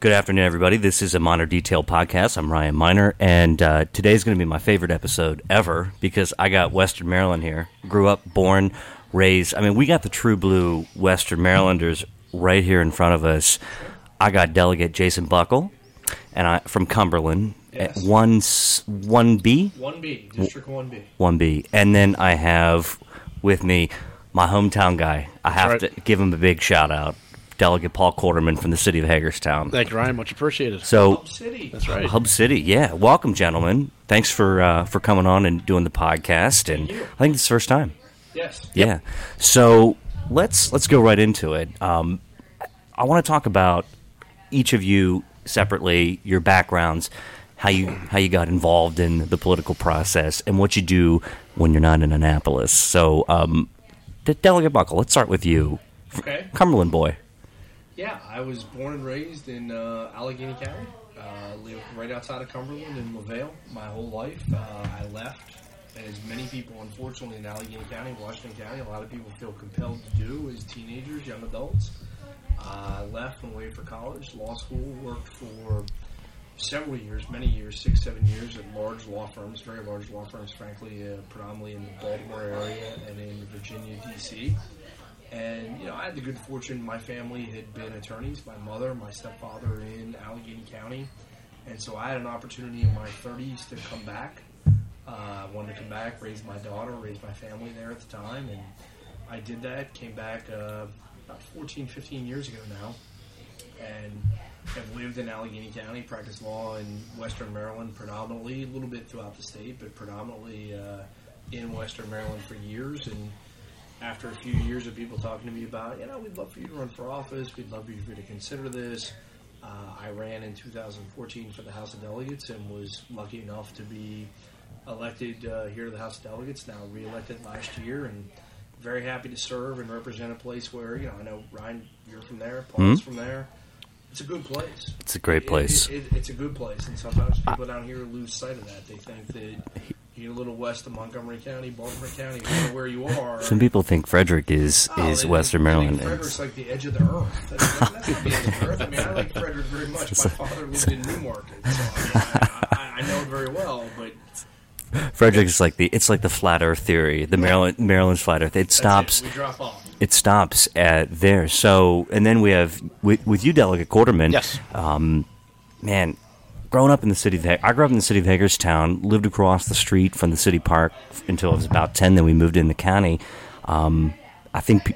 Good afternoon, everybody. This is a Miner Detail podcast. I'm Ryan Miner, and uh, today's going to be my favorite episode ever because I got Western Maryland here. Grew up, born, raised. I mean, we got the true blue Western Marylanders right here in front of us. I got Delegate Jason Buckel, and I from Cumberland, Yes. one one B, One B, District One B. one B, and then I have with me my hometown guy. I have right. to give him a big shout out, Delegate Paul Corderman from the city of Hagerstown. Thank you, Ryan. Much appreciated. So Hub City. That's right. Hub City, yeah. Welcome, gentlemen. Thanks for uh, for coming on and doing the podcast. And. I think it's the first time. Yes. Yeah. So let's let's go right into it. Um, I want to talk about each of you separately, your backgrounds, how you how you got involved in the political process, and what you do when you're not in Annapolis. So, um, De- Delegate Buckel, let's start with you, Okay. Cumberland boy. Yeah, I was born and raised in uh, Allegany County. Uh, lived right outside of Cumberland in LaVale my whole life. Uh, I left, as many people, unfortunately, in Allegany County, Washington County, a lot of people feel compelled to do as teenagers, young adults. Uh, I left and waited for college, law school, worked for several years, many years, six, seven years at large law firms, very large law firms, frankly, uh, predominantly in the Baltimore area and in Virginia, D.C. And, you know, I had the good fortune, my family had been attorneys, my mother, my stepfather in Allegany County. And so I had an opportunity in my 30s to come back. Uh, I wanted to come back, raise my daughter, raise my family there at the time. And I did that, came back uh, about 14, 15 years ago now. And have lived in Allegany County, practiced law in Western Maryland predominantly, a little bit throughout the state, but predominantly uh, in Western Maryland for years. And after a few years of people talking to me about, you know, we'd love for you to run for office, we'd love for you to consider this. Uh, I ran in 2014 for the House of Delegates and was lucky enough to be elected uh, here to the House of Delegates. Now reelected last year, and very happy to serve and represent a place where you know I know Ryan, you're from there, Paul's from there. It's a good place. It's a great It- place. It, it, it's a good place, and sometimes people down here lose sight of that. They think that you're a little west of Montgomery County, Baltimore County, where you are. Some people think Frederick is Oh, is they- Western they think Maryland. Frederick's like the edge of the earth. That's, that's not the edge of the earth. I mean, I like Frederick very much. My father lived in Newmarket, so I, mean, I, I, I know it very well. But Frederick's like the it's like the flat Earth theory, the Maryland Maryland's flat Earth. It that's stops It. We drop off. it stops at there. So and then we have with, with you, Delegate Corderman. Yes. Um, man, growing up in the city of I grew up in the city of Hagerstown, lived across the street from the city park until I was about ten. Then we moved in the county. Um, I think.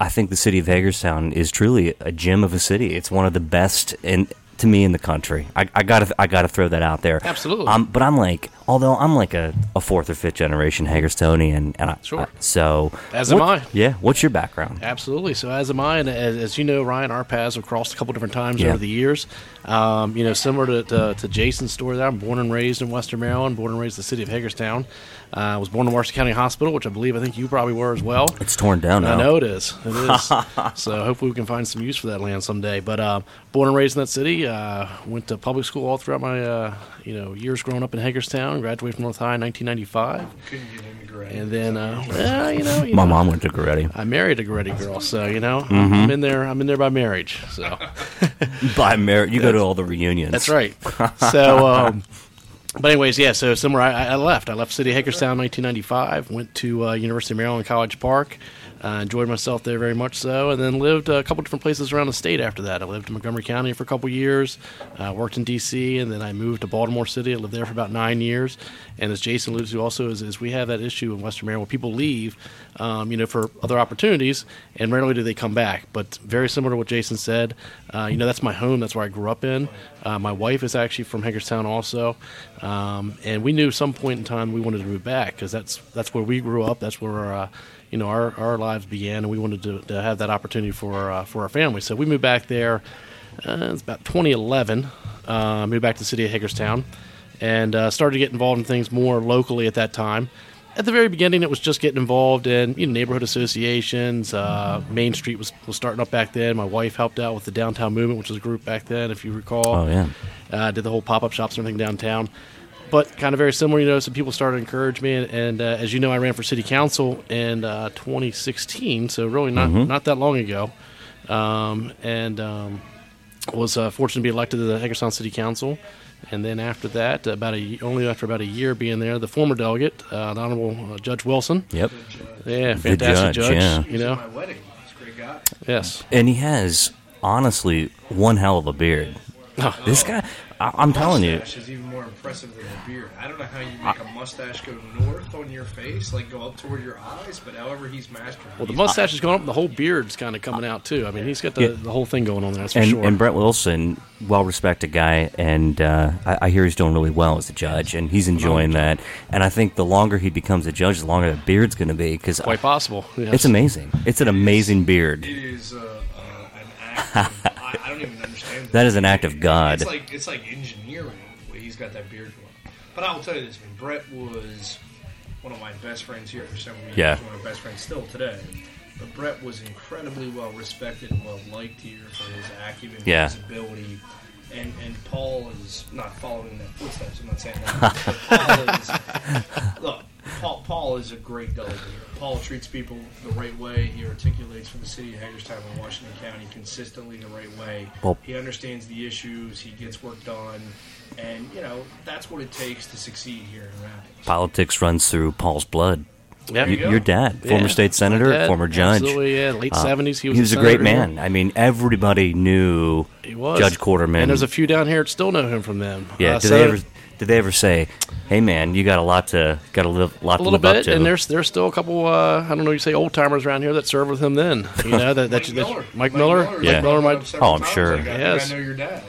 I think the city of Hagerstown is truly a gem of a city. It's one of the best in to me in the country. I, I gotta I gotta throw that out there. Absolutely. Um, but I'm like, although I'm like a, a fourth or fifth generation Hagerstonian, and I, Sure. I- so As what- am I. Yeah. What's your background? Absolutely. So, as am I, and as, as you know, Ryan, our paths have crossed a couple different times Yeah. over the years. Um, you know, similar to, to, to Jason's story, there, I'm born and raised in Western Maryland, born and raised in the city of Hagerstown. Uh, I was born in Washington County Hospital, which I believe I think you probably were as well. It's torn down now. I know it is. It is. so hopefully we can find some use for that land someday. But uh, born and raised in that city, uh, went to public school all throughout my uh, you know years growing up in Hagerstown. Graduated from North High in 1995, Couldn't get into grade. and then uh, well, you know, you My know, mom went to Goretti. I married a Goretti girl, so you know Mm-hmm. I'm in there. I'm in there by marriage. So By marriage, you go to all the reunions. that's right. So. Um, but anyways, yeah. So somewhere I, I left. I left City of Hagerstown in 1995. Went to uh, University of Maryland College Park. Uh, enjoyed myself there very much so, and then lived a couple different places around the state after that. I lived in Montgomery County for a couple years, uh, worked in D.C., and then I moved to Baltimore City. I lived there for about nine years. And as Jason alluded to, also is, is we have that issue in Western Maryland where people leave, um, you know, for other opportunities, and rarely do they come back. But very similar to what Jason said, uh, you know, that's my home. That's where I grew up in. Uh, my wife is actually from Hagerstown also, um, and we knew some point in time we wanted to move back because that's that's where we grew up. That's where uh, you know our, our lives began, and we wanted to, to have that opportunity for uh, for our family. So we moved back there. Uh, it's about 2011. Uh, moved back to the city of Hagerstown, and uh, started to get involved in things more locally at that time. At the very beginning, it was just getting involved in you know, neighborhood associations. Uh, Main Street was, was starting up back then. My wife helped out with the downtown movement, which was a group back then, if you recall. Oh yeah. Uh, did the whole pop up shops and everything downtown. But kind of very similar, you know, some people started to encourage me. And, and uh, as you know, I ran for city council in uh, 2016, so really not, not that long ago. Um, and um, was uh, fortunate to be elected to the Hagerstown City Council. And then after that, about a only after about a year being there, the former delegate, uh, the Honorable uh, Judge Wilson, Yep. yeah, fantastic judge, yeah. you know, my wedding. He's a great guy. yes, And he has honestly one hell of a beard. Oh. This guy, I, I'm telling you, Mustache is even more impressive than a beard. I don't know how you make a mustache go north on your face, like go up toward your eyes, but however he's mastered. Well, the he's- mustache is going up. The whole beard's kind of coming out too. I mean, he's got the, Yeah. the whole thing going on there. That's for and, sure. and Brett Wilson, well respected guy, and uh, I, I hear he's doing really well as a judge, and he's enjoying that. And I think the longer he becomes a judge, the longer that beard's going to be because Quite possible. Yes. it's amazing. It's an amazing beard. It is uh, uh, an act. Of, I, I don't even understand. That is an act of God. It's like it's like engineering. He's got that beard going. But I will tell you this: Brett was one of my best friends here for several years. Yeah. One of my best friends still today. But Brett was incredibly well respected and well liked here for his acumen, Yeah. his ability. And and Paul is not following that footsteps. I'm not saying that. Paul is look. Paul, Paul is a great delegate. Paul treats people the right way. He articulates for the city of Hagerstown and Washington County consistently the right way. Well- he understands the issues. He gets work done, and you know that's what it takes to succeed here in Rapids. Politics runs through Paul's blood. Yeah. You your dad, Yeah. former state senator, dad, former judge. Absolutely, yeah. Late Uh, seventies, he was. he was a senator great here. man. I mean, everybody knew He was Judge Corderman. and there's a few down here that still know him from them. yeah. Uh, did so- they ever? Did they ever say, "Hey, man, you got a lot to got a live, lot a to little live up bit, to"? and there's there's still a couple. Uh, I don't know. You say old timers around here that served with him then. You know that, that, Mike that Miller. Mike Miller, Yeah. Mike Miller Met him might. several Oh, I'm sure. Like, Yes. I know your dad.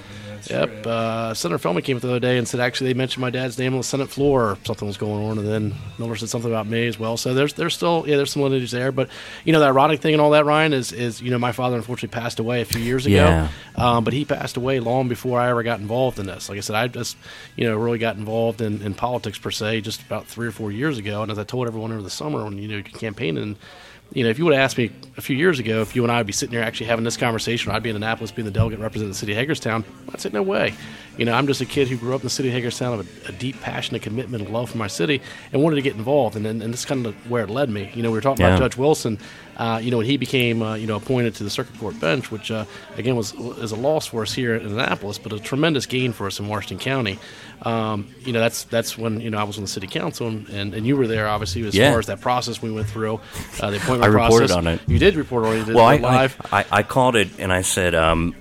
I mean, that's Yep. Uh, Senator Feldman came up the other day and said actually they mentioned my dad's name on the Senate floor. Or something was going on, and then Miller said something about me as well. So there's there's still yeah there's some lineage there, but you know the ironic thing and all that Ryan is is you know my father unfortunately passed away a few years ago. Yeah. Um, but he passed away long before I ever got involved in this. Like I said, I just you know really got involved in, in politics per se just about three or four years ago. And as I told everyone over the summer when you know campaigning. You know, if you would have asked me a few years ago if you and I would be sitting here actually having this conversation, or I'd be in Annapolis being the delegate representing the city of Hagerstown, I'd say no way. You know, I'm just a kid who grew up in the city of Hagerstown with a, a deep passion, a commitment, and love for my city, and wanted to get involved. And then, and this is kind of where it led me. You know, we were talking Yeah. about Judge Wilson. Uh, you know, when he became uh, you know appointed to the circuit court bench, which uh, again was is a loss for us here in Annapolis, but a tremendous gain for us in Washington County. Um, you know, that's that's when you know I was on the city council, and, and, and you were there obviously as Yeah. far as that process we went through, uh, the appointment I reported process. on it. You did report on it. Well, I, live. I, I, I called it and I said, um,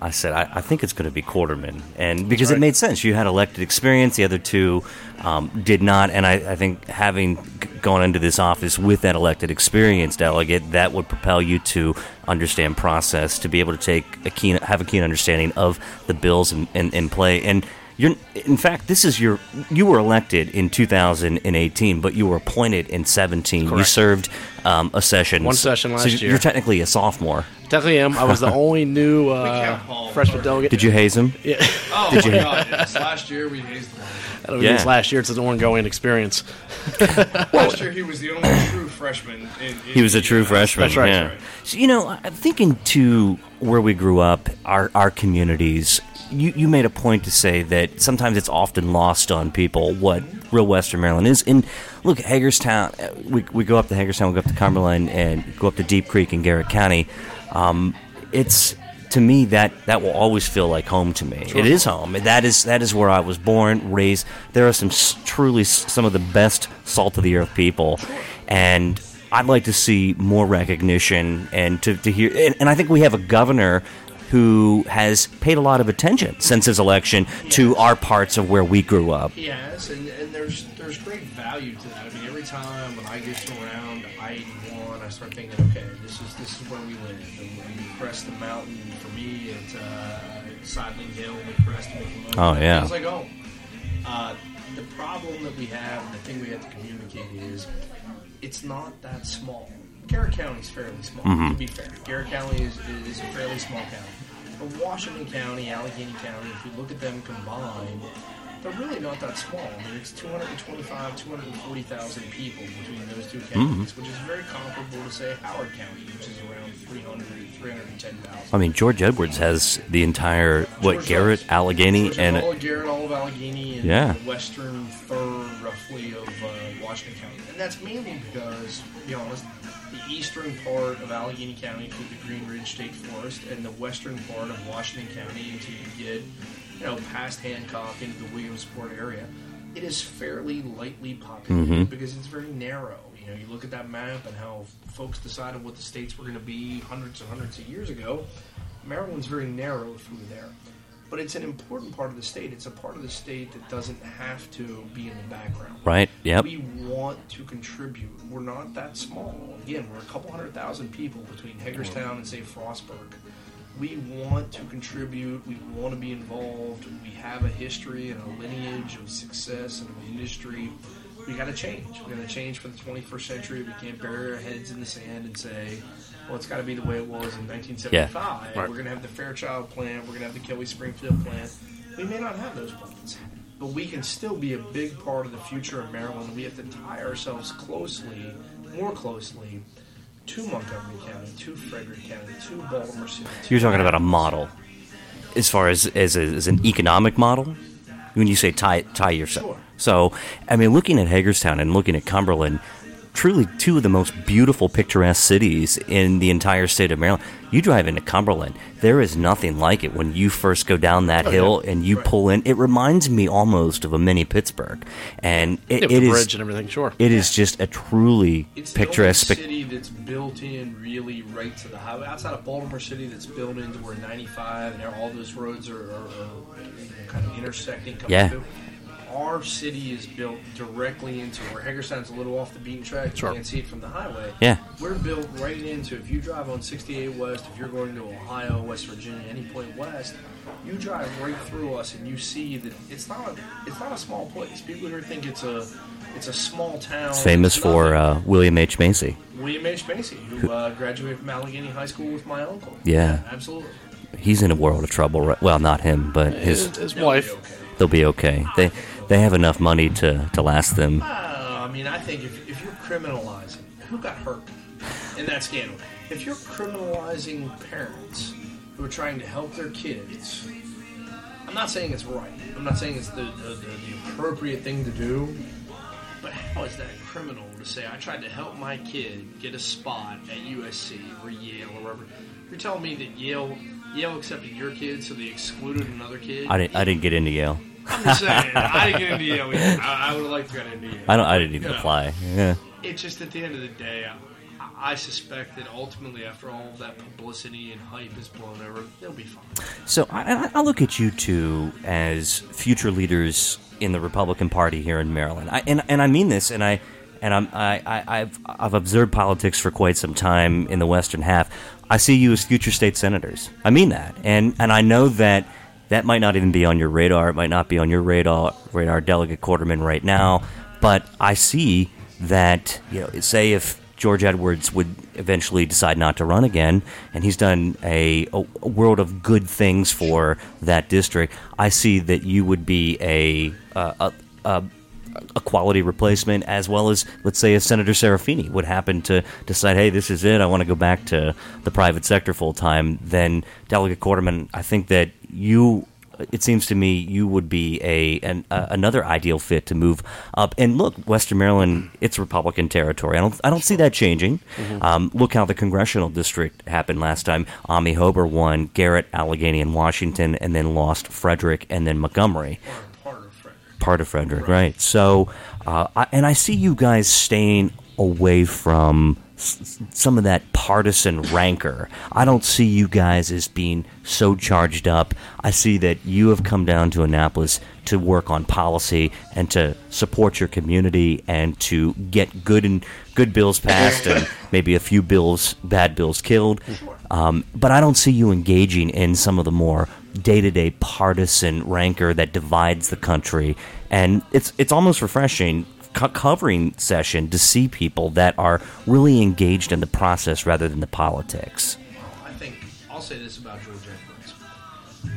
I said, I, I think it's going to be Corderman, and because it made sense. You had elected experience; the other two um, did not. And I, I think having gone into this office with that elected experience delegate, that would propel you to understand process, to be able to take a keen, have a keen understanding of the bills in, in, in play, and. You're, in fact, this is your. You were elected in 2018, but you were appointed in 17. You served um, a session. One session so last you're, year. You're technically a sophomore. Technically, am. I was the only new uh, freshman delegate. Did you haze him? Yeah, Oh Did my you- God! Yes. Last year we hazed him. I don't Yeah. it was last year. It's an ongoing experience. Last year he was the only true freshman. In, in He was a true freshman. That's right. Yeah. So, you know, I'm thinking to where we grew up, our our communities. You you made a point to say that sometimes it's often lost on people what real Western Maryland is. And look, Hagerstown. uh, We we go up to Hagerstown, we go up to Cumberland, and go up to Deep Creek in Garrett County. Um, it's to me that that will always feel like home to me. It is home. That is that is where I was born, raised. There are some truly some of the best salt of the earth people, and I'd like to see more recognition and to, to hear. And, and I think we have a governor who has paid a lot of attention since his election to our parts of where we grew up. He has, and, and there's there's great value to that. I mean, every time when I get around I one, I start thinking, okay, this is this is where we live. And when we crest the mountain, for me, it's uh, Sideling Hill. We crest McLean. Oh, yeah. It feels like home. Uh, the problem that we have, and the thing we have to communicate is, it's not that small. Garrett County is fairly small. Mm-hmm. To be fair, Garrett County is, is a fairly small county. But Washington County, Allegany County, if you look at them combined, they're really not that small. I mean, it's 225, 240,000 people between those two Mm-hmm. counties, which is very comparable to, say, Howard County, which is around 300, 310,000. I mean, George Edwards has the entire what George Garrett. Allegany, George and all of Garrett, all of Allegany, and Yeah. the western third, roughly, of uh, Washington County. And that's mainly because, to be honest, eastern part of Allegany County through the Green Ridge State Forest and the western part of Washington County until you get, you know, past Hancock into the Williamsport area. It is fairly lightly populated mm-hmm. because it's very narrow. You know, you look at that map and how folks decided what the states were going to be hundreds and hundreds of years ago. Maryland's very narrow through there. But it's an important part of the state. It's a part of the state that doesn't have to be in the background. Right. Yep. We want to contribute. We're not that small. Again, we're a couple hundred thousand people between Hagerstown and say Frostburg. We want to contribute. We want to be involved. We have a history and a lineage of success and an industry. We got to change. We got to change for the 21st century. We can't bury our heads in the sand and say, "Well, it's got to be the way it was in 1975." Right. We're going to have the Fairchild plant. We're going to have the Kelly Springfield plant. We may not have those plants, but we can still be a big part of the future of Maryland. We have to tie ourselves closely, more closely, to Montgomery County, to Frederick County, to Baltimore City. You're talking about a model, as far as as, a, as an economic model. When you say tie tie yourself, Sure. so I mean, looking at Hagerstown and looking at Cumberland, truly two of the most beautiful, picturesque cities in the entire state of Maryland. You drive into Cumberland, there is nothing like it when you first go down that oh, hill and you Right. pull in. It reminds me almost of a mini Pittsburgh, and it, Yeah, with it the is bridge and everything, sure. it is just a truly It's the picturesque. only city that's built in really right to the highway. Outside of Baltimore City, that's built into where 95 and all those roads are, are, are kind of intersecting. Coming Yeah. through. Our city is built directly into where Hagerstown's a little off the beaten track. Sure. You can't see it from the highway. Yeah. We're built right into. If you drive on 68 West, if you're going to Ohio, West Virginia, any point west, you drive right through us and you see that it's not a it's not a small place. People here think it's a it's a small town. It's famous It's for uh, William H Macy. William H. Macy, who uh, graduated from Allegany High School with my uncle. Yeah. absolutely. He's in a world of trouble. Right? Well, not him, but his. His, his wife. okay. They'll be okay. They they have enough money to, to last them. Uh, I mean, I think if, if you're criminalizing, who got hurt in that scandal? If you're criminalizing parents who are trying to help their kids, I'm not saying it's right. I'm not saying it's the, the, the, the appropriate thing to do. But how is that criminal to say, I tried to help my kid get a spot at USC or Yale or wherever? You're telling me that Yale Yale accepted your kid, so they excluded another kid? I didn't I didn't get into Yale. I'm just saying, I didn't get into Yale. either. I, I would have liked to get into Yale. I don't. I didn't even Yeah. apply. Yeah. It's just at the end of the day, I, I suspect that ultimately, after all that publicity and hype is blown over, they'll be fine. So I, I- I look at you two as future leaders in the Republican Party here in Maryland, I, and and I mean this, and I and I'm, I, I I've I've observed politics for quite some time in the western half. I see you as future state senators. I mean that, and and I know that that might not even be on your radar. It might not be on your radar, radar, Delegate Corderman, right now. But I see that you know, say if George Edwards would eventually decide not to run again, and he's done a, a, world of good things for that district. I see that you would be a a, a, a a quality replacement, as well as let's say if Senator Serafini would happen to decide, hey, this is it, I want to go back to the private sector full time. Then Delegate Corderman, I think that you. It seems to me you would be a an, uh, another ideal fit to move up. And look, Western Maryland, it's Republican territory. I don't I don't see that changing. Um, look how the congressional district happened last time. Amie Hoeber won Garrett, Allegheny, and Washington, and then lost Frederick and then Montgomery Or part of Frederick. part of Frederick, right? So, uh, I, and I see you guys staying away from s- some of that partisan rancor. I don't see you guys as being so charged up. I see that you have come down to Annapolis to work on policy and to support your community and to get good and good bills passed and maybe a few bills, bad bills killed. Um, but I don't see you engaging in some of the more day-to-day partisan rancor that divides the country, and it's it's almost refreshing co- covering session to see people that are really engaged in the process rather than the politics. I think I'll say this about George Edwards.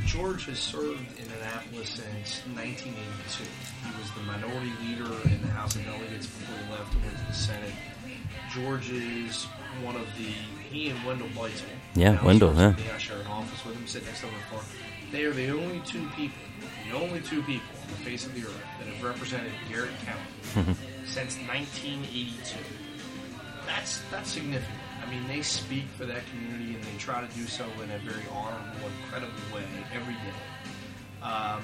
George has served in Annapolis since 1982. He was the minority leader in the House of Delegates before he left and went to the Senate. George is one of the he and Wendell Beitzel. Yeah, Wendell, yeah. I share an office with him, sit next to him in the. They are the only two people, the only two people the face of the earth that have represented Garrett County since 1982. that's that's significant. I mean, they speak for that community and they try to do so in a very honorable and credible way every day. Um,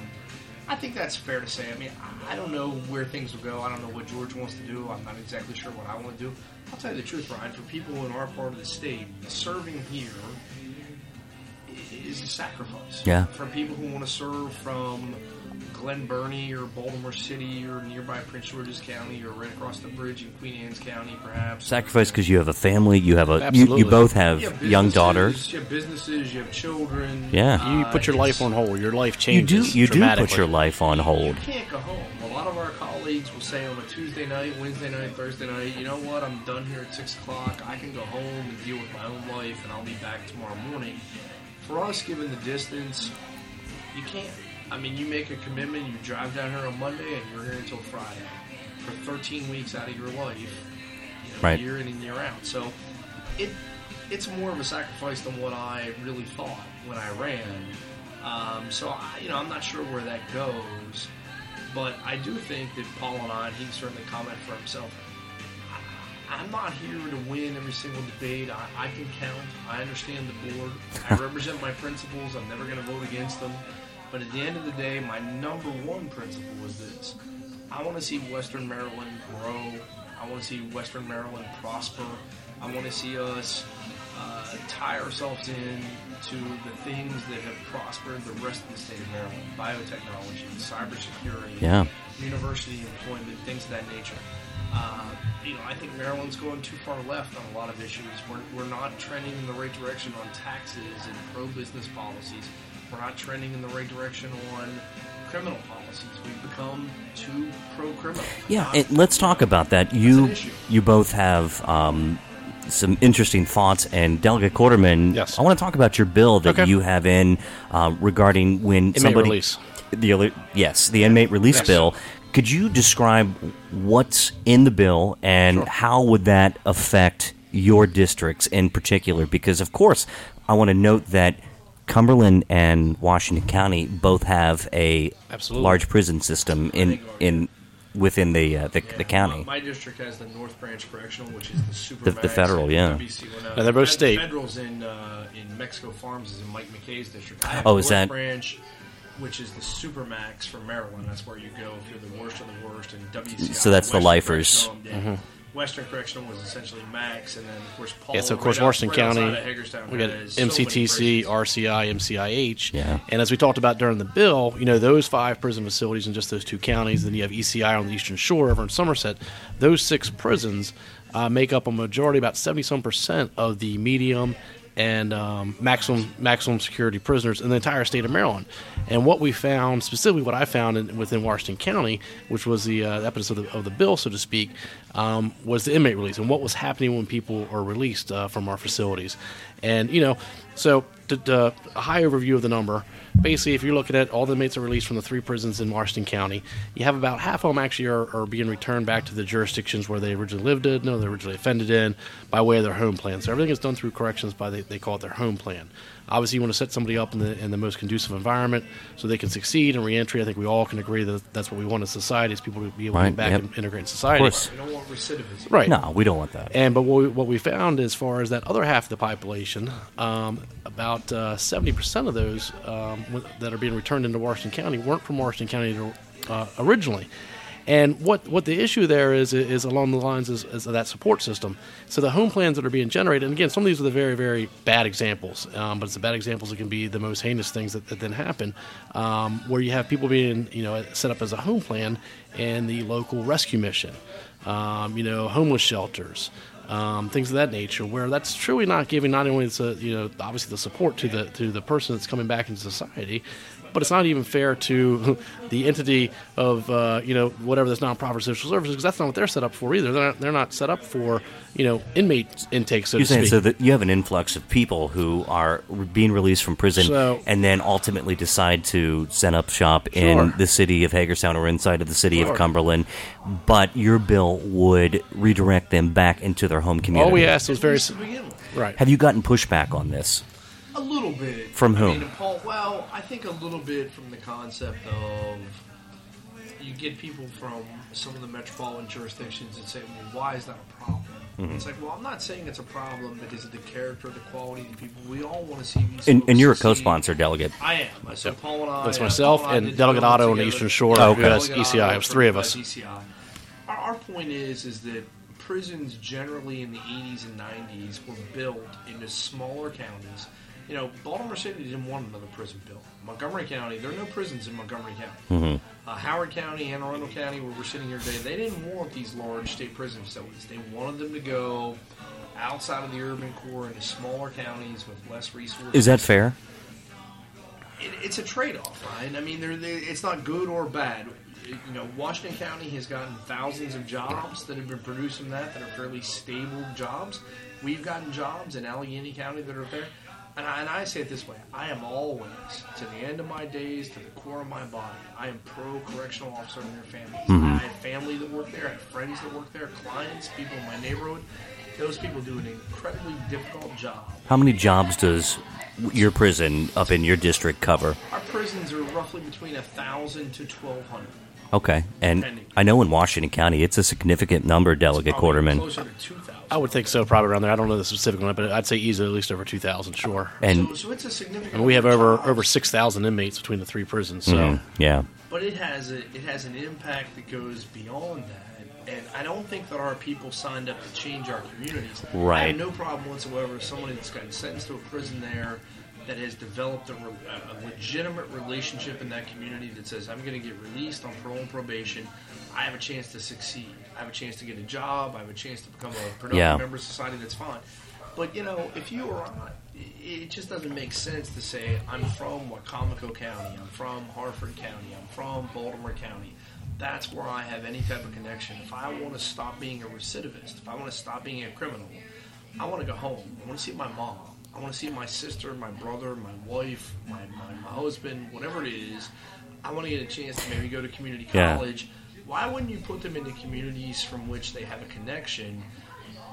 I think that's fair to say. I mean, I don't know where things will go. I don't know what George wants to do. I'm not exactly sure what I want to do. I'll tell you the truth, Brian. For people in our part of the state, serving here is a sacrifice. Yeah. For people who want to serve from Glen Burnie or Baltimore City or nearby Prince George's County or right across the bridge in Queen Anne's County, perhaps. Sacrifice because you have a family. You have a. You, Absolutely. you both have You have young daughters. You have businesses. You have children. Yeah. You put your Uh, life on hold. Your life changes. You do. You do put your life on You hold. can't go home. A lot of our colleagues will say on a Tuesday night, Wednesday night, Thursday night, you know what, I'm done here at 6 o'clock. I can go home and deal with my own life, and I'll be back tomorrow morning. For us, given the distance, you can't. I mean, you make a commitment, you drive down here on Monday, and you're here until Friday. For 13 weeks out of your life, you know, Right. year in and year out. So it it's more of a sacrifice than what I really thought when I ran. Um, so I, you know, I'm not sure where that goes, but I do think that Paul and I, and he can certainly comment for himself. I- I'm not here to win every single debate. I, I can count. I understand the board. I represent my principles. I'm never going to vote against them. But at the end of the day, my number one principle is this: I want to see Western Maryland grow. I want to see Western Maryland prosper. I want to see us uh, tie ourselves in to the things that have prospered the rest of the state of Maryland: biotechnology, cybersecurity, Yeah. university employment, things of that nature. Uh, you know, I think Maryland's going too far left on a lot of issues. We're, we're not trending in the right direction on taxes and pro-business policies. We're not trending in the right direction on criminal policies. We've become too pro-criminal. Yeah, Not- and let's talk about that. You you both have um, some interesting thoughts, and Delegate Corderman. Yes. I want to talk about your bill that Okay. you have in uh, regarding when Inmate somebody release. the other yes the inmate release Yes. bill. Could you describe what's in the bill and Sure. how would that affect your districts in particular? Because of course, I want to note that. Cumberland and Washington County both have a Absolutely. large prison system in in within the uh, the, Yeah, the county. My, my district has the North Branch Correctional, which is the super. The- the federal, yeah. Yeah, they're both state. Federal's in uh, in Mexico Farms is in Mike McKay's district. I have Oh, is North that- Branch, which is the super max for Maryland. That's where you go if you're the worst of the worst. And WCI. So that's the Western lifers. Correctional, yeah. Western Correctional was essentially max, and then of course Paul. Yeah, so of course right out- Washington right County, we got has so MCTC. RCI, MCIH, Yeah. and as we talked about during the bill, you know those five prison facilities in just those two counties. Then you have ECI on the Eastern Shore over in Somerset. Those six prisons uh, make up a majority, about seventy some percent of the medium and um, maximum maximum security prisoners in the entire state of Maryland. And what we found, specifically what I found in, within Washington County, which was the uh, episode of the, of the bill, so to speak, um, was the inmate release and what was happening when people are released uh, from our facilities. And you know, so a high overview of the number. Basically, if you're looking at all the inmates are released from the three prisons in Washington County, you have about half of them actually are, are being returned back to the jurisdictions where they originally lived in, no, they originally offended in, by way of their home plan. So everything is done through corrections by they, they call it their home plan. Obviously, you want to set somebody up in the in the most conducive environment so they can succeed in reentry. I think we all can agree that that's what we want in society is people to be able to come back yep. and integrate in society. course. We don't want recidivism. Right. No, we don't want that. And but what we, what we found as far as that other half of the population, um, about seventy percent of those um, that are being returned into Washington County weren't from Washington County uh, originally. And what, what the issue there is is along the lines is, is of that support system. So the home plans that are being generated, and again, some of these are the very very bad examples, um, but it's the bad examples that can be the most heinous things that, that then happen, um, where you have people being you know set up as a home plan and the local rescue mission, um, you know homeless shelters um, things of that nature, where that's truly not giving not only the you know obviously the support to the to the person that's coming back into society, but it's not even fair to the entity of uh, you know whatever this nonprofit social services because that's not what they're set up for either. They're not, they're not set up for you know inmate intake, so You're to saying speak. so that you have an influx of people who are being released from prison So- and then ultimately decide to set up shop in the city of Hagerstown or inside of the city Sure. of Cumberland, but your bill would redirect them back into their home community. All we asked was very least to begin with. right. Have you gotten pushback on this? A little bit. From I whom? mean, Paul, well, I think a little bit from the concept of you get people from some of the metropolitan jurisdictions and say, well, why is that a problem? It's like, well, I'm not saying it's a problem because of the character, the quality, of the people. We all want to see these. And, and you're a co-sponsor delegate. I am. So Paul and I. That's uh, myself Paul and and Delegate Otto on the. Eastern Shore, Oh, okay. who ECI. Otto It was three of us. ECI. Our, our point is, is that prisons generally in the 80s and 90s were built into smaller counties. You know, Baltimore City didn't want another prison built. Montgomery County, there are no prisons in Montgomery County. Uh, Howard County, Anne Arundel County, where we're sitting here today, they didn't want these large state prison facilities. They wanted them to go outside of the urban core into smaller counties with less resources Is that fair? it, it's a trade-off, right? I mean, they're, they it's not good or bad. You know, Washington County has gotten thousands of jobs that have been produced from that that are fairly stable jobs. We've gotten jobs in Allegany County that are there. And I, and I say it this way I am always, to the end of my days, to the core of my body, I am pro correctional officer and their families. Mm-hmm. I have family that work there, I have friends that work there, clients, people in my neighborhood. Those people do an incredibly difficult job. How many jobs does your prison up in your district cover? Our prisons are roughly between a thousand to twelve hundred. Okay, and Depending. I know in Washington County it's a significant number, Delegate Corderman. Closer to. I would think so, probably around there. I don't know the specific one, but I'd say easily at least over 2,000, sure. And so, so it's a significant. And we have over of over 6,000 inmates between the three prisons, so. mm, yeah, But it has a it has an impact that goes beyond that, and I don't think that our people signed up to change our communities. Right, I have no problem whatsoever with somebody that's gotten sentenced to a prison there. That has developed a, re- a legitimate relationship in that community that says, I'm going to get released on parole and probation. I have a chance to succeed. I have a chance to get a job. I have a chance to become a productive Yeah. member of society. That's fine. But you know, if you are I, it just doesn't make sense to say I'm from Wicomico County, I'm from Harford County, I'm from Baltimore County. That's where I have any type of connection. If I want to stop being a recidivist, if I want to stop being a criminal, I want to go home. I want to see my mom. I want to see my sister, my brother, my wife, my, my, my husband, whatever it is. I want to get a chance to maybe go to community Yeah. Why wouldn't you put them into communities from which they have a connection?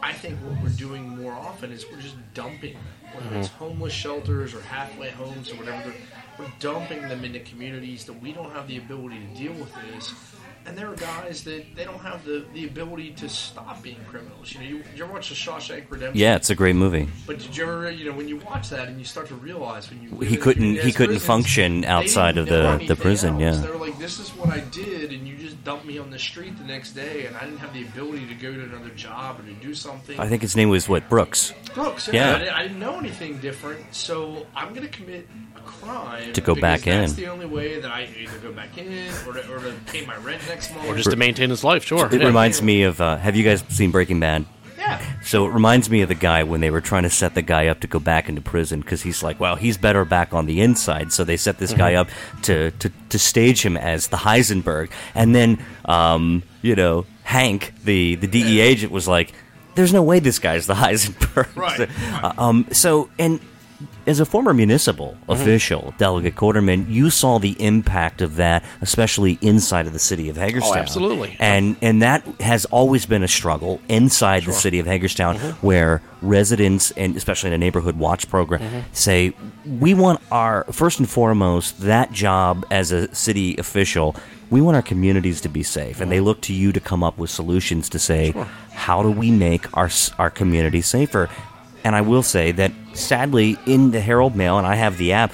I think what we're doing more often is we're just dumping, them, whether it's mm-hmm. homeless shelters or halfway homes or whatever. We're dumping them into communities that we don't have the ability to deal with this. And there are guys that they don't have the, the ability to stop being criminals. You know, you, you ever watch the Shawshank Redemption? yeah, it's a great movie. But did you ever, you know, when you watch that and you start to realize when you He couldn't- he couldn't prisons, function outside of the- the prison, else. yeah. They were like, "This is what I did," and you just dumped me on the street the next day, and I didn't have the ability to go to another job or to do something. I think his name was what Brooks Brooks, Yeah. yeah, I, didn't, I didn't know anything different, so I'm going to commit a crime To go back That's in. the only way that I either go back in or to, or to pay my rent next month, Or just to maintain his life, sure. It yeah. reminds me of. Uh, have you guys seen Breaking Bad? Yeah. So it reminds me of the guy when they were trying to set the guy up to go back into prison because he's like, well, he's better back on the inside. So they set this guy up to, to, to stage him as the Heisenberg. And then, um, you know, Hank, the, the DE agent, was like, there's no way this guy's the Heisenberg. Right, So, right. uh, um, so, and as a former municipal mm-hmm. official, Delegate Corderman, you saw the impact of that, especially inside of the city of oh, Hagerstown. absolutely. And and that has always been a struggle inside the city of Hagerstown, mm-hmm. where residents and especially in a neighborhood watch program mm-hmm. say we want our first and foremost that job as a city official. We want our communities to be safe, and they look to you to come up with solutions to say, how do we make our our community safer? And I will say that sadly, in the Herald Mail, and I have the app.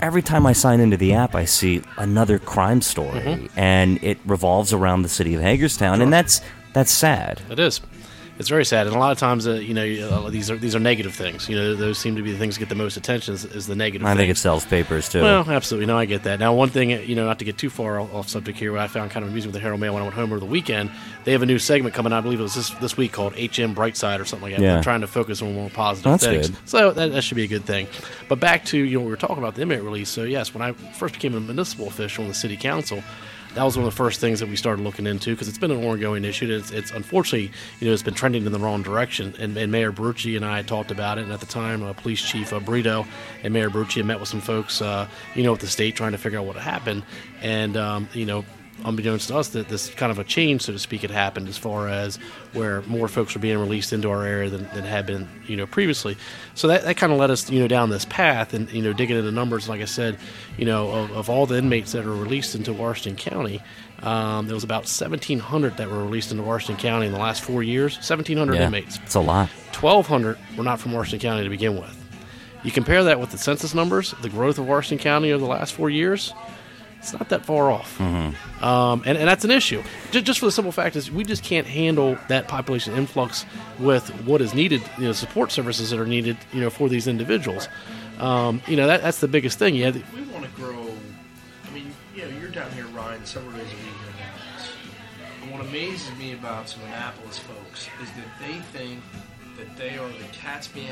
Every time I sign into the app, I see another crime story, mm-hmm. and it revolves around the city of Hagerstown, and that's that's sad. It is. It's very sad, and a lot of times, uh, you know, uh, these are these are negative things. You know, those seem to be the things that get the most attention. Is, is the negative. I think it sells papers too. Well, absolutely. No, I get that. Now, one thing, you know, not to get too far off off subject here, what I found kind of amusing with the Herald Mail when I went home over the weekend, they have a new segment coming out, I believe it was this, this week, called HM Brightside or something like that. Yeah. They're trying to focus on more positive That's things. good. So that, that should be a good thing. But back to, you know, we were talking about the inmate release. So, yes, when I first became a municipal official in the city council, that was one of the first things that we started looking into because it's been an ongoing issue. It's, it's unfortunately, you know, it's been trending in the wrong direction. And, and Mayor Bruchey and I talked about it. And at the time, uh, Police Chief uh, Brito and Mayor Bruchey met with some folks, uh, you know, at the state trying to figure out what happened. And, um, you know, unbeknownst to us, that this kind of a change, so to speak, had happened as far as where more folks were being released into our area than, than had been, you know, previously. So that, that kind of led us, you know, down this path, and you know, digging into numbers. Like I said, you know, of, of all the inmates that are released into Washington County, um, there was about 1,700 that were released into Washington County in the last four years. 1,700 Yeah, inmates. it's a lot. 1,200 were not from Washington County to begin with. You compare that with the census numbers, the growth of Washington County over the last four years, it's not that far off. Mm-hmm. Um, and, and that's an issue. Just, just for the simple fact is we just can't handle that population influx with what is needed, you know, support services that are needed, you know, for these individuals. Um, you know, that, that's the biggest thing. Yeah, we want to grow, I mean, you know, you're down here, Ryan, several days a week in. And what amazes me about some Annapolis folks is that they think that they are the cat's meow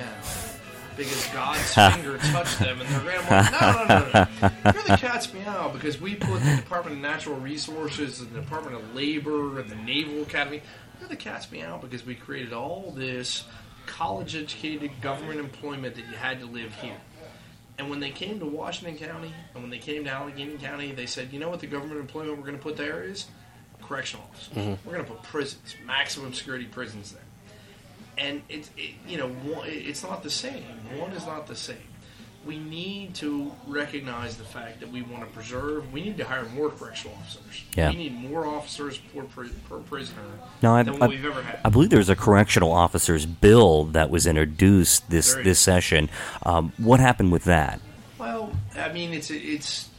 because God's finger touched them and their grandma. No, no, no, no. You're the cat's meow because we put the Department of Natural Resources, and the Department of Labor, and the Naval Academy. You're the cat's meow because we created all this college-educated government employment that you had to live here. And when they came to Washington County and when they came to Allegany County, they said, you know what the government employment we're going to put there is? Correctional officers. Mm-hmm. We're going to put prisons, maximum security prisons there. And it's, it, you know, it's not the same. One is not the same. We need to recognize the fact that we want to preserve. We need to hire more correctional officers. Yeah. We need more officers per, per prisoner No, I, than I, what we've ever had. I believe there was a correctional officers bill that was introduced this this session. Um, what happened with that? Well, I mean, it's it's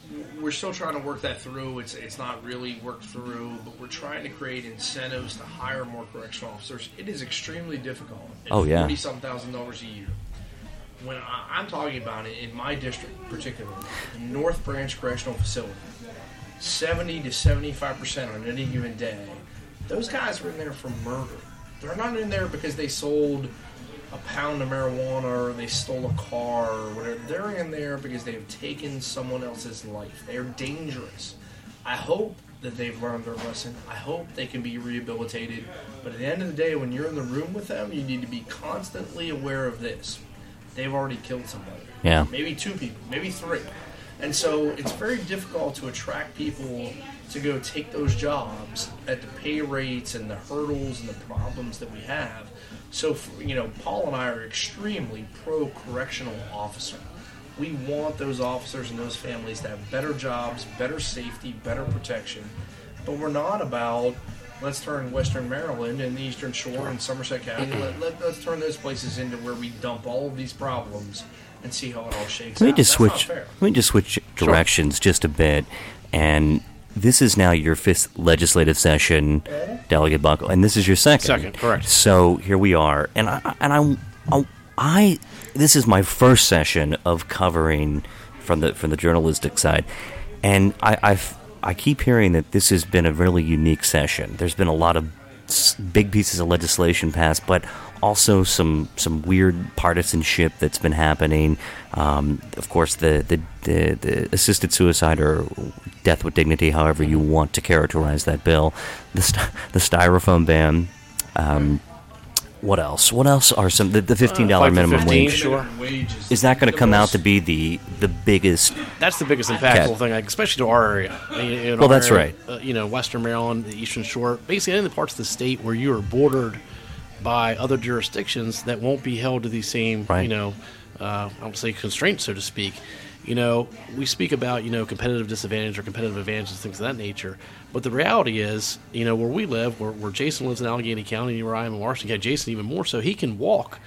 we're still trying to work that through. It's it's not really worked through, but we're trying to create incentives to hire more correctional officers. It is extremely difficult. Oh, yeah. forty some thousand dollars a year. When I, I'm talking about it in my district, particularly North Branch Correctional Facility, seventy to seventy five percent on any given day, those guys are in there for murder. They're not in there because they sold a pound of marijuana or they stole a car or whatever. They're in there because they've taken someone else's life. They're dangerous. I hope that they've learned their lesson. I hope they can be rehabilitated. But at the end of the day, when you're in the room with them, you need to be constantly aware of this. They've already killed somebody. Yeah. Maybe two people, maybe three. And so it's very difficult to attract people to go take those jobs at the pay rates and the hurdles and the problems that we have. So, for, you know, Paul and I are extremely pro correctional officer. We want those officers and those families to have better jobs, better safety, better protection. But we're not about let's turn Western Maryland and the Eastern Shore and Somerset County. let, let, us turn those places into where we dump all of these problems and see how it all shakes Let me out. just That's switch. Let me just switch directions just a bit, and this is now your fifth legislative session, Delegate Buckel, and this is your second. Second, correct. So here we are, and I and I, I, I this is my first session of covering from the from the journalistic side, and I I've, I keep hearing that this has been a really unique session. There's been a lot of big pieces of legislation passed, but also some some weird partisanship that's been happening. Um, of course, the, the the the assisted suicide or death with dignity, however you want to characterize that bill, the st- the styrofoam ban. Um, what else? What else are some the, the fifteen dollar Uh, minimum 15, wage? sure. Is that going to come out to be the the biggest? That's the biggest impactful Okay. thing, like, especially to our area. In- in Well, our that's area, right. Uh, you know, Western Maryland, the Eastern Shore, basically any of the parts of the state where you are bordered by other jurisdictions that won't be held to the same, Right. you know, uh, I don't say constraints, so to speak. You know, we speak about you know competitive disadvantage or competitive advantages, things of that nature. But the reality is, you know, where we live, where, where Jason lives in Allegany County, where I am in Washington County, Jason even more so, he can walk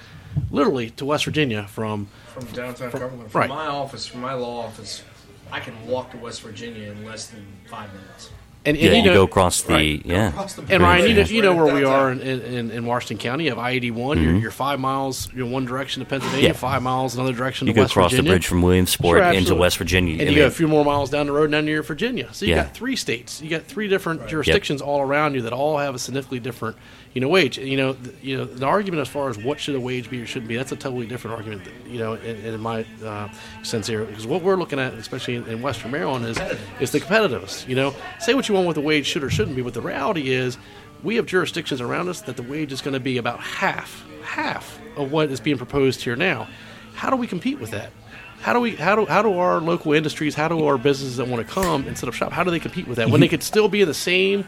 literally to West Virginia from from downtown Cumberland, from right. my office, from my law office, I can walk to West Virginia in less than five minutes. And, and Yeah, you know- go across the right. yeah. Across the And bridge, Ryan, you know, you know where we are in, in, in Washington County. You have I eighty one. You're, you're five miles, you know, one direction to Pennsylvania, Mm-hmm. Yeah. five miles another direction to Pennsylvania. You to go West across Virginia. the bridge from Williamsport Sure, into. West Virginia. and I you mean, go a few more miles down the road down near Virginia. So you Yeah. got three states. You got three different jurisdictions all around you that all have a significantly different, you know, wage. You know, the, you know, the argument as far as what should a wage be or shouldn't be, that's a totally different argument. You know, in, in my uh, sense here, because what we're looking at, especially in, in Western Maryland, is is the competitiveness. You know, say what you want with the wage should or shouldn't be, but the reality is, we have jurisdictions around us that the wage is going to be about half, half of what is being proposed here now. How do we compete with that? how do we how do how do our local industries, how do our businesses that want to come and set up shop, how do they compete with that when they could still be in the same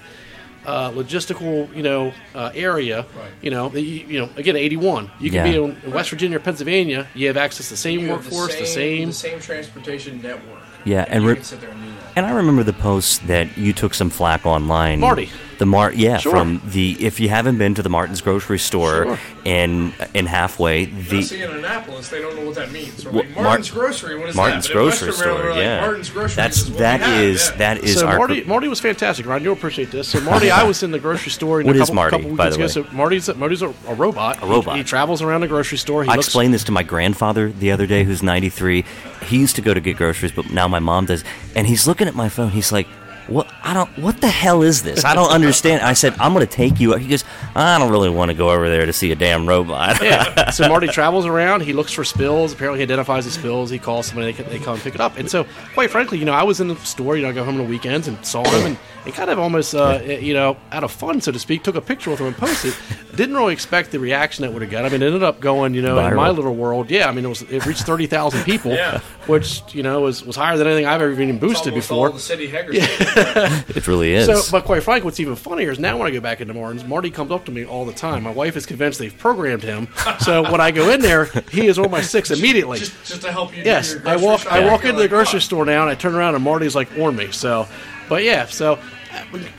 uh, logistical, you know, uh, area. Right. You know, the, you, you know, again, eighty-one. You can Yeah. be in West Virginia or Pennsylvania. You have access to the same You have workforce, the same. the same transportation network. Yeah, and, and re- can sit there and. And I remember the post that you took some flack online. Marty. The Mart, yeah, Sure. from the if you haven't been to the Martin's grocery store Sure. in in halfway Now, the see, in Annapolis, they don't know what that means. So Well, like, Mar- Martin's Grocery, what is Martin's that? Grocery store, like, yeah. Martin's Grocery That's is what that we have, is yeah. that is so our Marty, Marty was fantastic, Ryan. You'll appreciate this. So Marty, I was in the grocery store. You What a is couple, Marty, couple by the ago. So Marty's Marty's a, a robot. A robot. He, he travels around the grocery store. He I looks, explained this to my grandfather the other day, who's 93. He used to go to get groceries, but now my mom does. And he's looking at my phone. He's like, "What? I don't. What the hell is this? I don't understand." I said, "I'm going to take you." He goes, "I don't really want to go over there to see a damn robot." yeah. So Marty travels around. He looks for spills. Apparently, he identifies the spills. He calls somebody. They, they come and pick it up. And so, quite frankly, you know, I was in the store. You know, I go home on the weekends and saw him, and, and kind of almost, uh, you know, out of fun, so to speak, took a picture with him and posted. Didn't really expect the reaction that would have got. I mean, it ended up going, you know, in my little world. Yeah, I mean, it was it reached thirty thousand people, Yeah. which you know was was higher than anything I've ever even boosted almost before. all the city Haggers. it really is. So, but quite frankly, what's even funnier is now when I go back into Martin's, Marty comes up to me all the time. My wife is convinced they've programmed him. So when I go in there, he is on my six immediately. just, just to help you. do yes, your I grocery walk. I walk you're into the grocery store now, and I turn around, and Marty's like on me. So, but yeah, so.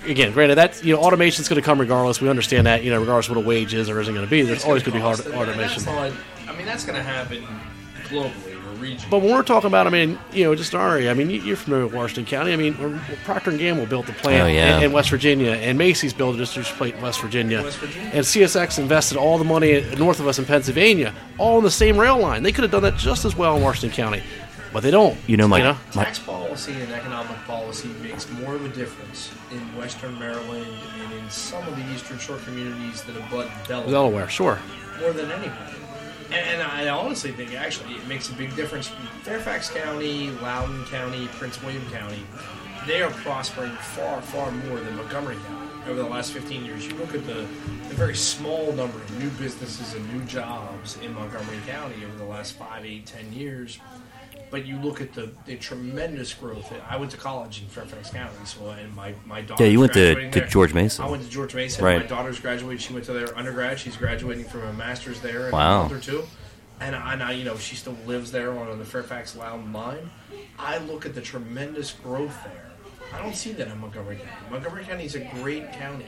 Again, granted, that's you know, automation's going to come regardless. We understand that, you know, regardless of what a wage is or isn't going to be. There's It's always gonna be hard cost, and automation. That's not, I mean, that's going to happen globally or regionally. But when we're talking about, I mean, you know, just our area. I mean, you- you're familiar with Washington County. I mean, we're- Procter and Gamble built the plant Oh, yeah. in, in West Virginia, and Macy's built a distribution plant in West Virginia. West Virginia. And CSX invested all the money north of us in Pennsylvania, all on the same rail line. They could have done that just as well in Washington County, but they don't. You know, my- my- Tax policy and economic policy makes more of a difference in Western Maryland and in some of the Eastern Shore communities that abut Delaware, Delaware, sure. more than anybody. And, and I honestly think actually it makes a big difference. Fairfax County, Loudoun County, Prince William County, they are prospering far, far more than Montgomery County over the last 15 years. You look at the, the very small number of new businesses and new jobs in Montgomery County over the last five, eight, ten years. But you look at the, the tremendous growth. I went to college in Fairfax County, so and my my daughter. Yeah, you went to- to George Mason. I went to George Mason. Right. My daughter's graduating. She went to their undergrad. She's graduating from a master's there in Wow. a month or two. And I, and I, you know, she still lives there on the Fairfax Loudoun line. I look at the tremendous growth there. I don't see that in Montgomery County. Montgomery County is a great county.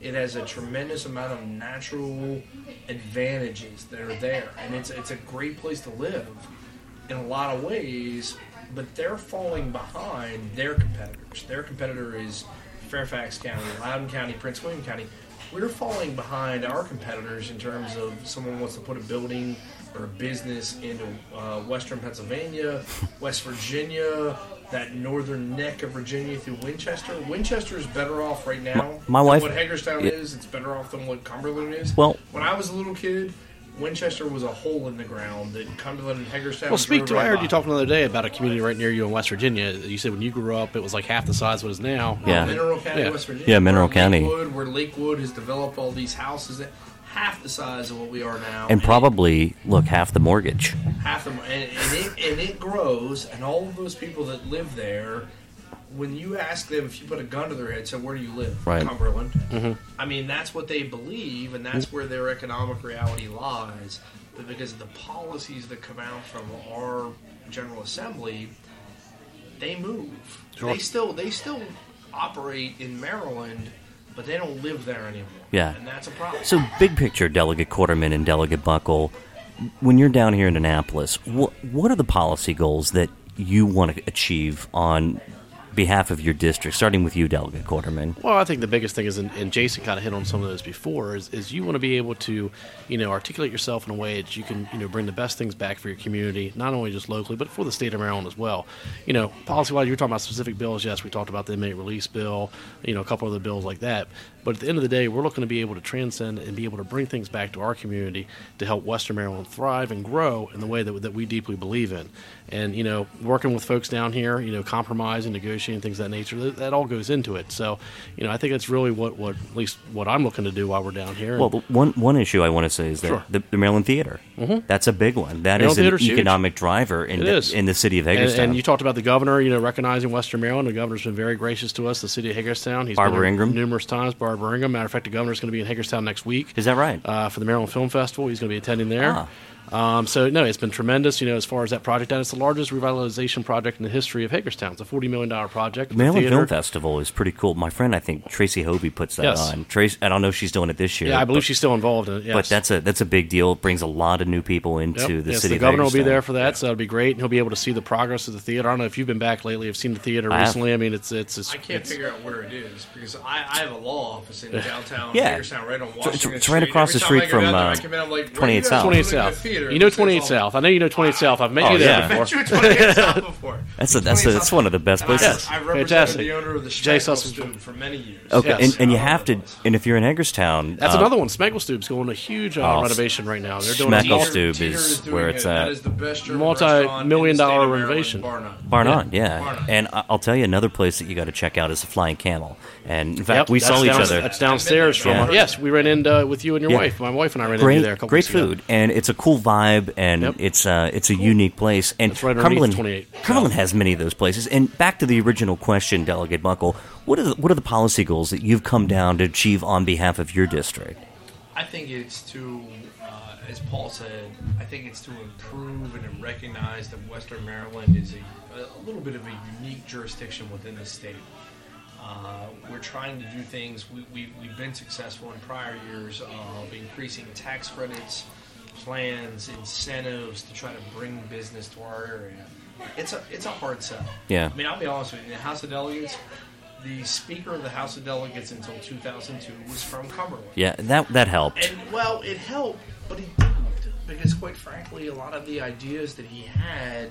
It has a tremendous amount of natural advantages that are there, and it's it's a great place to live in a lot of ways. But they're falling behind their competitors. Their competitor is Fairfax County, Loudoun County, Prince William County. We're falling behind our competitors in terms of someone wants to put a building or a business into uh, Western Pennsylvania, West Virginia, that northern neck of Virginia through Winchester. Winchester is better off right now. my than wife- what Hagerstown yeah. is. It's better off than what Cumberland is. Well- when I was a little kid, Winchester was a hole in the ground that Cumberland and Hagerstown. Well, speak to. right I heard by. you talking the other day about a community right near you in West Virginia. You said when you grew up, it was like half the size of it is now. Yeah. Oh, Mineral County, Yeah. West Virginia. Yeah, Mineral where County. Lakewood, where Lakewood has developed all these houses that half the size of what we are now, and probably look half the mortgage. half the and, and it and it grows, and all of those people that live there. When you ask them if you put a gun to their head, so where do you live? Right. Cumberland. Mm-hmm. I mean, that's what they believe, and that's where their economic reality lies. But because of the policies that come out from our General Assembly, they move. Sure. They still they still operate in Maryland, but they don't live there anymore. Yeah. and that's a problem. So, big picture, Delegate Corderman and Delegate Buckel, when you're down here in Annapolis, what what are the policy goals that you want to achieve on behalf of your district, starting with you, Delegate Corderman? Well, I think the biggest thing is, and, Jason kind of hit on some of those before, is, is you want to be able to, you know, articulate yourself in a way that you can, you know, bring the best things back for your community, not only just locally, but for the state of Maryland as well. You know, policy-wise, you were talking about specific bills. Yes, we talked about the inmate release bill, you know, a couple other bills like that. But at the end of the day, we're looking to be able to transcend and be able to bring things back to our community to help Western Maryland thrive and grow in the way that, that we deeply believe in. And, you know, working with folks down here, you know, compromising, negotiating, things of that nature. That, that all goes into it. So, you know, I think that's really what, what at least what I'm looking to do while we're down here. Well, the one one issue I want to say is that Sure. the, the Maryland Theater. Mm-hmm. That's a big one. That Maryland is an Theater's huge. economic driver in the, in the city of Hagerstown. and you talked about the governor, you know, recognizing Western Maryland. The governor's been very gracious to us. The city of Hagerstown. He's Barbara been Ingram. numerous times. Barbara Ingram. Matter of fact, the governor's going to be in Hagerstown next week. is that right? uh, for the Maryland Film Festival. He's going to be attending there. Ah. Um, so no, it's been tremendous. You know, as far as that project, and it's the largest revitalization project in the history of Hagerstown. It's a forty million dollar project. The Maryland theater. Film Festival is pretty cool. My friend, I think Tracy Hobie puts that Yes. on. Trace, I don't know if she's doing it this year. Yeah, I believe but, she's still involved in it. Yes. But that's a that's a big deal. It brings a lot of new people into Yep. the yes, city. the of governor will be there for that, so it'll be great. And he'll be able to see the progress of the theater. I don't know if you've been back lately. I've seen the theater I have. recently. I mean, it's it's, it's I can't it's- figure out where it is because I, I have a law office in downtown Yeah. Hagerstown, right on it's- Washington it's right across Every the street from, down there, uh, I come in, I'm like, 28 South. look 28 South. Theater. You know 28 South. I know you know 28 South. I've met Oh, you there yeah. I before. met you at 28 South before. That's a- that's a- that's one of the best And I- places. I, represented Fantastic. the owner of the Jay Schmankerl for many years. Okay, Yes. and, and you have to, and if you're in Hagerstown, That's uh, another one. Schmankerl Stube's going a huge uh, Oh, renovation right now. They're doing a Schmankerl multi- Stube Teeter is doing where it's That at. is the best Multi-million restaurant in the dollar renovation. bar none. Bar Yeah. none, yeah. And I- I'll tell you another place that you got to check out is the Flying Camel. And in fact, Yep, we that's saw each other. That's downstairs from. Yeah. Yes, we ran into with you and your Yeah. wife. My wife and I ran into Great, you there. A couple great weeks ago. food, and it's a cool vibe, and Yep. it's uh, it's a unique place. And That's right Cumberland, 28. Cumberland has many of those places. And back to the original question, Delegate Buckel, what are the, what are the policy goals that you've come down to achieve on behalf of your district? I think it's to, uh, as Paul said, I think it's to improve and to recognize that Western Maryland is a, a little bit of a unique jurisdiction within the state. Uh, we're trying to do things. We, we, we've been successful in prior years of increasing tax credits, plans, incentives to try to bring business to our area. It's a it's a hard sell. Yeah. I mean, I'll be honest with you. The House of Delegates, the Speaker of the House of Delegates until 2002 was from Cumberland. Yeah, that that helped. And well, it helped, but it didn't because, quite frankly, a lot of the ideas that he had.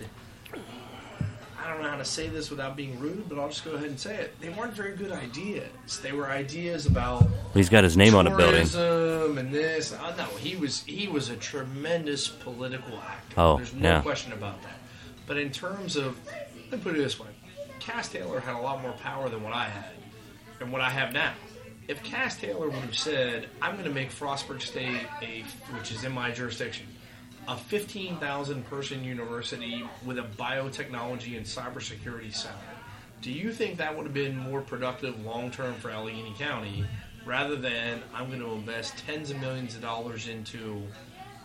I don't know how to say this without being rude, but I'll just go ahead and say it. They weren't very good ideas. They were ideas about He's got his name on a building. and this. No, he was he was a tremendous political actor. Oh, There's no yeah. question about that. But in terms of, let me put it this way: Cass Taylor had a lot more power than what I had, and what I have now. If Cass Taylor would have said, "I'm going to make Frostburg State a, which is in my jurisdiction, a 15,000 person university with a biotechnology and cybersecurity center," do you think that would have been more productive long term for Allegany County, rather than I'm going to invest tens of millions of dollars into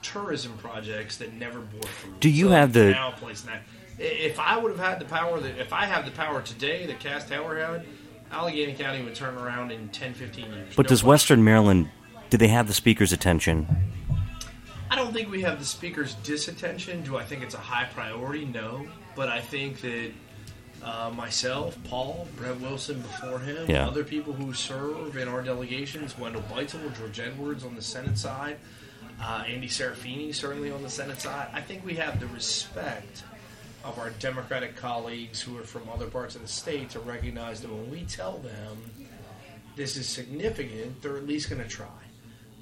tourism projects that never bore fruit? Do you So, have the- canal place now? I- If I would have had the power that if I have the power today that Cass Taylor had, Allegany County would turn around in 10, 15 years. But No does question. Western Maryland? Do they have the speaker's attention? I don't think we have the speaker's disattention. Do I think it's a high priority? No. But I think that uh, myself, Paul, Brett Wilson before him, Yeah. other people who serve in our delegations, Wendell Beitzel, George Edwards on the Senate side, uh, Andy Serafini certainly on the Senate side, I think we have the respect of our Democratic colleagues who are from other parts of the state to recognize that when we tell them this is significant, they're at least going to try.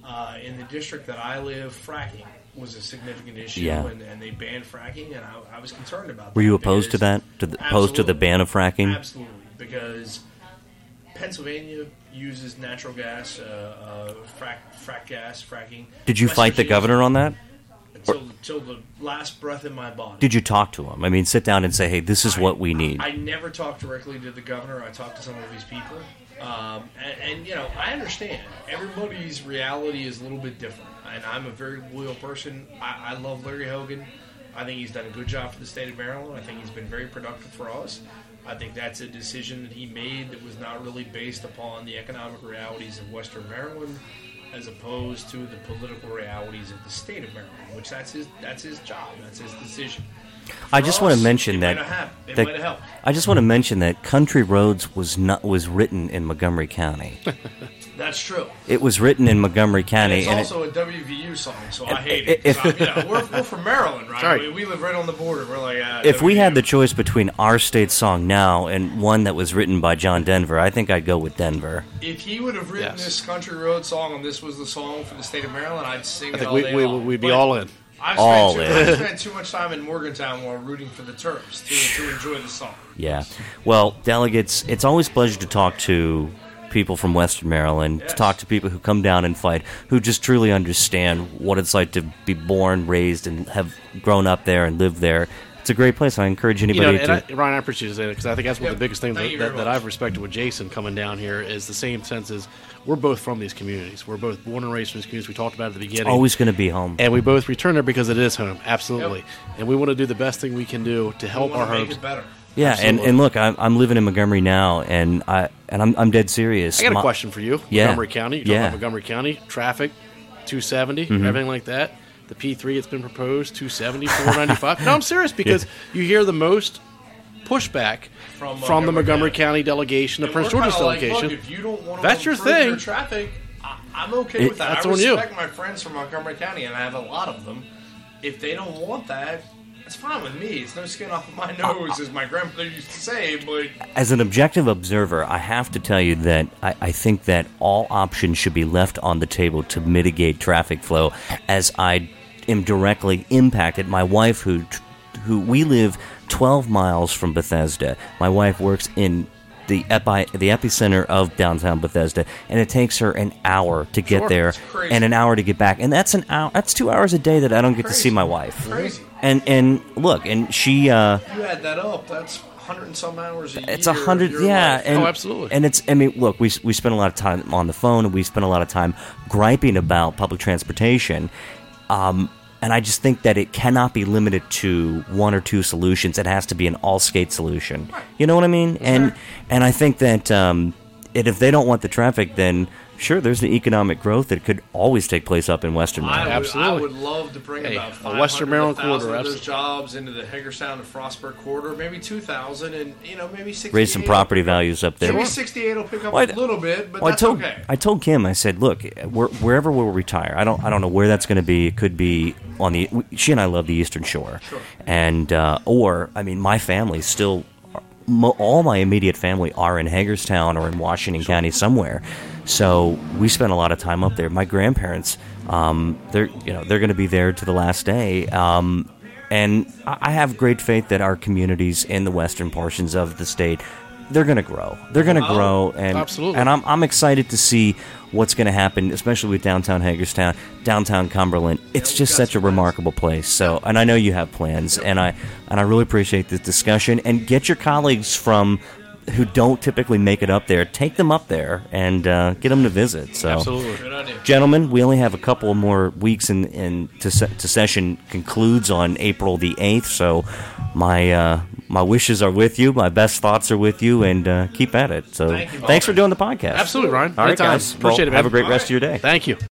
Uh, in the district that I live, fracking was a significant issue, Yeah. and, and they banned fracking, and I, I was concerned about that. Were you opposed to that? To the, opposed to the ban of fracking? Absolutely, because Pennsylvania uses natural gas, uh, uh, frack, frack gas, fracking. Did you West fight the governor on that? until, until the last breath in my body? Did you talk to him? I mean, sit down and say, "Hey, this is what we need." I never talked directly to the governor. I talked to some of these people, um, and, and you know, I understand everybody's reality is a little bit different. And I'm a very loyal person. I, I love Larry Hogan. I think he's done a good job for the state of Maryland. I think he's been very productive for us. I think that's a decision that he made that was not really based upon the economic realities of Western Maryland, as opposed to the political realities of the state of Maryland. Which that's his that's his job. That's his decision. I just want to mention that, might have happened. It that- might have helped. I just want to mention that Country Roads was not was written in Montgomery County. That's true. it was written in Montgomery County. And County, it's and, also a WVU song, so I hate it. I'm- you know, we're, we're from Maryland, right? Sorry. We, we live right on the border. We're like, uh, if we had the choice between our state song now and one that was written by John Denver, I think I'd go with Denver. if he would have written Yes. this country road song and this was the song for the state of Maryland, I'd sing I it think all we, day we, long. we'd be But- all in. I've all spent, too, in. I've spent too much time in Morgantown while rooting for the Terps to, to enjoy the song. Yeah. Well, delegates, it's always a pleasure to talk to people from Western Maryland, to talk to people who come down and fight, who just truly understand what it's like to be born, raised, and have grown up there and lived there. It's a great place. I encourage You know, anybody and to. I, Ryan, I appreciate you it because I think that's one of the biggest things that, that, that. I've respected with Jason coming down here is the same sense as we're both from these communities. We're both born and raised in these communities. We talked about it at the beginning. always going to be home. and we both return there because it is home, absolutely. And we want to do the best thing we can do to help want our to make homes. it better. Yeah, and, Absolutely. and look, I'm, I'm living in Montgomery now, and I and I'm, I'm dead serious. I got a My- question for you. Yeah. Montgomery County. You Yeah. about Montgomery County traffic, 270, Mm-hmm. everything like that. The P3 that's been proposed, 270, 495. no, I'm serious because you hear the most pushback From from, the Montgomery Montgomery County. County delegation, the And Prince we're George's kinda like, delegation. if you don't want to That's your improve thing. traffic, I, I'm okay It- with that. that's I on you. respect my friends from Montgomery County, and I have a lot of them. If they don't want that, it's fine with me. It's no skin off of my nose, as my grandmother used to say. But as an objective observer, I have to tell you that I, I think that all options should be left on the table to mitigate traffic flow, as I am directly impacted. My wife, who who we live 12 miles from Bethesda, my wife works in the epi, the epicenter of downtown Bethesda, and it takes her an hour to get Sure. there and an hour to get back, and that's an hour. That's two hours a day that I don't get to see my wife. Crazy. And and look, and she. Uh, you add that up, that's hundred and some hours a it's a hundred, yeah, life. and Oh, absolutely. And it's, I mean, look, we we spend a lot of time on the phone, and we spend a lot of time griping about public transportation. Um, and I just think that it cannot be limited to one or two solutions. It has to be an all skate solution. You know what I mean? And and I think that um, and if they don't want the traffic, then sure, there's the economic growth that could always take place up in Western I Maryland. would, I would love to bring Hey, about a 500 Western Maryland to 1,000 corridor, of those jobs into the Hagerstown and Frostburg corridor, maybe 2,000, and you know maybe 68 Raise some property values up there. Maybe 68 will pick up Well, a little bit, but Well, I that's told okay. I told Kim I said, look, where, wherever we'll retire, I don't I don't know where that's going to be. It could be on the she and I love the Eastern Shore, Sure. and uh, or I mean, my family still. All my immediate family are in Hagerstown or in Washington County somewhere, so we spent a lot of time up there. My grandparents, um, they're you know they're going to be there to the last day, um, and I have great faith that our communities in the western portions of the state, they're going to grow. They're going to Oh, grow, and absolutely. and I'm I'm excited to see what's going to happen, especially with downtown Hagerstown, downtown Cumberland. It's just such a remarkable place. So, and I know you have plans, and I and I really appreciate this discussion. And get your colleagues from who don't typically make it up there, take them up there and uh, get them to visit. So, Absolutely. Gentlemen, we only have a couple more weeks, and in, to, se- to session concludes on April the eighth. So, my uh, my wishes are with you. My best thoughts are with you, and uh, keep at it. So, Thank you, thanks for doing the podcast. Absolutely, Ryan. All right, Anytime. guys. Appreciate Well, it, man. Have a great All rest right. of your day. Thank you.